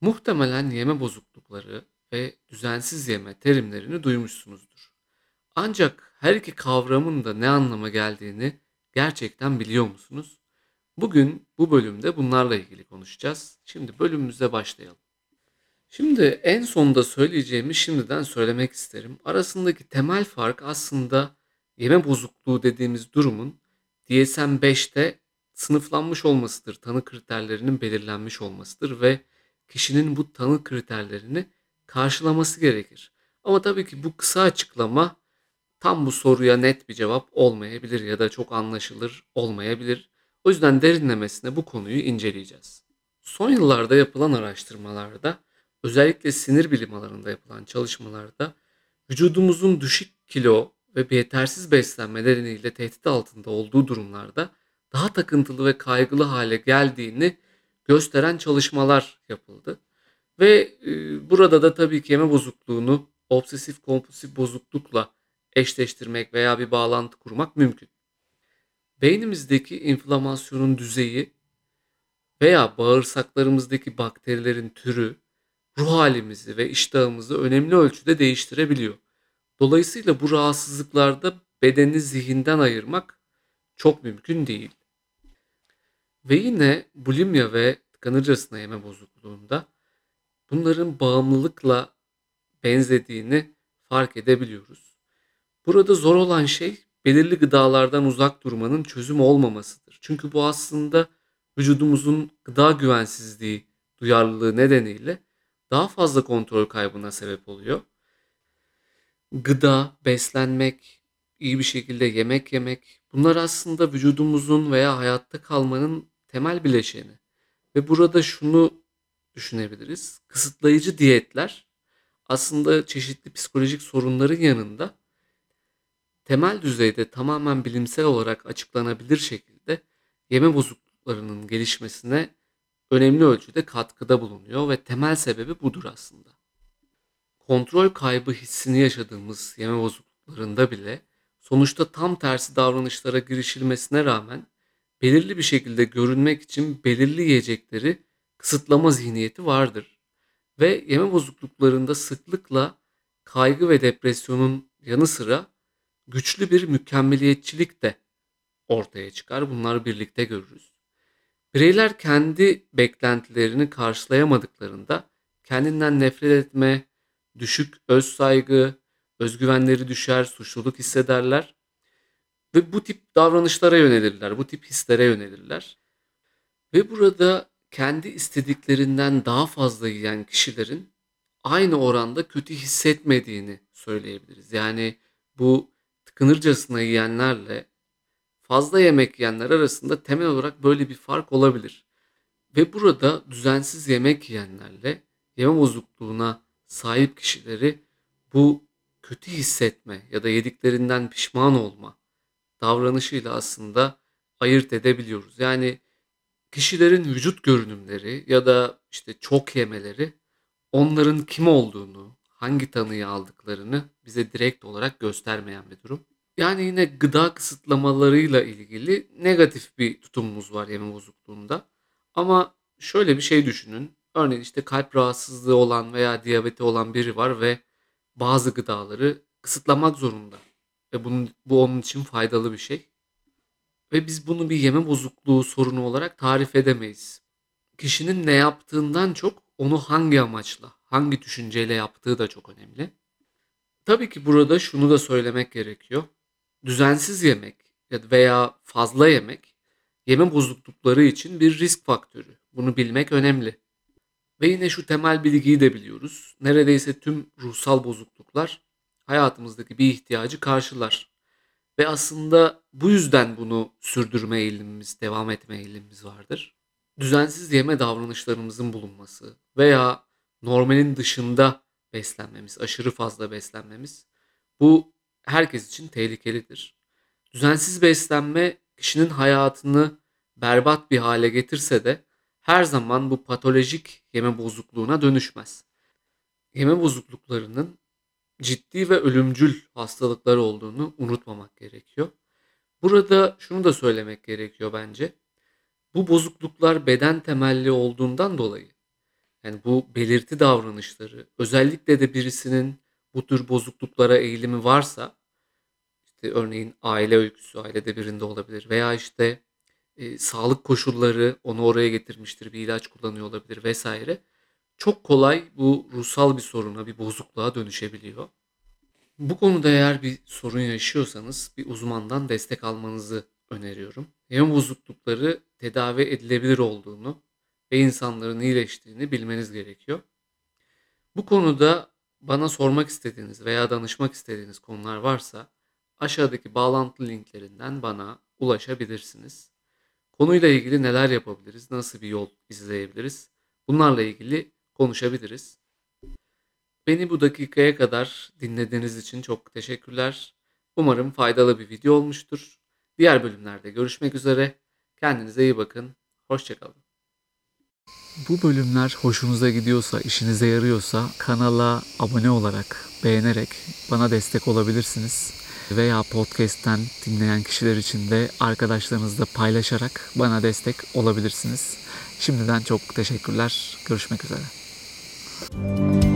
Muhtemelen yeme bozuklukları ve düzensiz yeme terimlerini duymuşsunuzdur. Ancak her iki kavramın da ne anlama geldiğini gerçekten biliyor musunuz? Bugün bu bölümde bunlarla ilgili konuşacağız. Şimdi bölümümüze başlayalım. Şimdi en sonunda söyleyeceğimi şimdiden söylemek isterim. Arasındaki temel fark aslında yeme bozukluğu dediğimiz durumun DSM-5'te sınıflanmış olmasıdır. Tanı kriterlerinin belirlenmiş olmasıdır ve kişinin bu tanı kriterlerini karşılaması gerekir. Ama tabii ki bu kısa açıklama tam bu soruya net bir cevap olmayabilir ya da çok anlaşılır olmayabilir. O yüzden derinlemesine bu konuyu inceleyeceğiz. Son yıllarda yapılan araştırmalarda özellikle sinir bilim alanında yapılan çalışmalarda vücudumuzun düşük kilo ve yetersiz beslenme nedeniyle tehdit altında olduğu durumlarda daha takıntılı ve kaygılı hale geldiğini gösteren çalışmalar yapıldı. Ve e, burada da tabii ki yeme bozukluğunu obsesif kompulsif bozuklukla eşleştirmek veya bir bağlantı kurmak mümkün. Beynimizdeki inflamasyonun düzeyi veya bağırsaklarımızdaki bakterilerin türü ruh halimizi ve iştahımızı önemli ölçüde değiştirebiliyor. Dolayısıyla bu rahatsızlıklarda bedeni zihinden ayırmak çok mümkün değil. Ve yine bulimya ve tıkanırcasına yeme bozukluğunda bunların bağımlılıkla benzediğini fark edebiliyoruz. Burada zor olan şey belirli gıdalardan uzak durmanın çözüm olmamasıdır. Çünkü bu aslında vücudumuzun gıda güvensizliği duyarlılığı nedeniyle daha fazla kontrol kaybına sebep oluyor. Gıda, beslenmek, iyi bir şekilde yemek yemek bunlar aslında vücudumuzun veya hayatta kalmanın temel bileşeni. Ve burada şunu düşünebiliriz. Kısıtlayıcı diyetler aslında çeşitli psikolojik sorunların yanında temel düzeyde tamamen bilimsel olarak açıklanabilir şekilde yeme bozukluklarının gelişmesine önemli ölçüde katkıda bulunuyor ve temel sebebi budur aslında. Kontrol kaybı hissini yaşadığımız yeme bozukluklarında bile sonuçta tam tersi davranışlara girişilmesine rağmen belirli bir şekilde görünmek için belirli yiyecekleri kısıtlama zihniyeti vardır. Ve yeme bozukluklarında sıklıkla kaygı ve depresyonun yanı sıra güçlü bir mükemmeliyetçilik de ortaya çıkar. Bunları birlikte görürüz. Bireyler kendi beklentilerini karşılayamadıklarında kendinden nefret etme, düşük öz saygı, özgüvenleri düşer, suçluluk hissederler ve bu tip davranışlara yönelirler, bu tip hislere yönelirler. Ve burada kendi istediklerinden daha fazla yiyen kişilerin aynı oranda kötü hissetmediğini söyleyebiliriz. Yani bu tıkınırcasına yiyenlerle fazla yemek yiyenler arasında temel olarak böyle bir fark olabilir. Ve burada düzensiz yemek yiyenlerle yeme bozukluğuna sahip kişileri bu kötü hissetme ya da yediklerinden pişman olma davranışıyla aslında ayırt edebiliyoruz. Yani kişilerin vücut görünümleri ya da işte çok yemeleri onların kim olduğunu, hangi tanıyı aldıklarını bize direkt olarak göstermeyen bir durum. Yani yine gıda kısıtlamalarıyla ilgili negatif bir tutumumuz var yeme bozukluğunda. Ama şöyle bir şey düşünün. Örneğin işte kalp rahatsızlığı olan veya diyabeti olan biri var ve bazı gıdaları kısıtlamak zorunda. Ve bunun, bu onun için faydalı bir şey. Ve biz bunu bir yeme bozukluğu sorunu olarak tarif edemeyiz. Kişinin ne yaptığından çok onu hangi amaçla, hangi düşünceyle yaptığı da çok önemli. Tabii ki burada şunu da söylemek gerekiyor. Düzensiz yemek veya fazla yemek yeme bozuklukları için bir risk faktörü. Bunu bilmek önemli. Ve yine şu temel bilgiyi de biliyoruz. Neredeyse tüm ruhsal bozukluklar hayatımızdaki bir ihtiyacı karşılar. Ve aslında bu yüzden bunu sürdürme eğilimimiz, devam etme eğilimimiz vardır. Düzensiz yeme davranışlarımızın bulunması veya normalin dışında beslenmemiz, aşırı fazla beslenmemiz bu herkes için tehlikelidir. Düzensiz beslenme kişinin hayatını berbat bir hale getirse de her zaman bu patolojik yeme bozukluğuna dönüşmez. Yeme bozukluklarının ciddi ve ölümcül hastalıklar olduğunu unutmamak gerekiyor. Burada şunu da söylemek gerekiyor bence. Bu bozukluklar beden temelli olduğundan dolayı Yani bu belirti davranışları özellikle de birisinin bu tür bozukluklara eğilimi varsa işte örneğin aile öyküsü ailede birinde olabilir veya işte e, sağlık koşulları onu oraya getirmiştir bir ilaç kullanıyor olabilir vesaire. Çok kolay bu ruhsal bir soruna bir bozukluğa dönüşebiliyor. Bu konuda eğer bir sorun yaşıyorsanız bir uzmandan destek almanızı öneriyorum. Yeme bozuklukları tedavi edilebilir olduğunu ve insanların iyileştiğini bilmeniz gerekiyor. Bu konuda bana sormak istediğiniz veya danışmak istediğiniz konular varsa aşağıdaki bağlantı linklerinden bana ulaşabilirsiniz. Konuyla ilgili neler yapabiliriz, nasıl bir yol izleyebiliriz bunlarla ilgili konuşabiliriz. Beni bu dakikaya kadar dinlediğiniz için çok teşekkürler. Umarım faydalı bir video olmuştur. Diğer bölümlerde görüşmek üzere. Kendinize iyi bakın. Hoşçakalın. Bu bölümler hoşunuza gidiyorsa, işinize yarıyorsa kanala abone olarak, beğenerek bana destek olabilirsiniz. Veya podcast'ten dinleyen kişiler için de arkadaşlarınızla paylaşarak bana destek olabilirsiniz. Şimdiden çok teşekkürler. Görüşmek üzere. you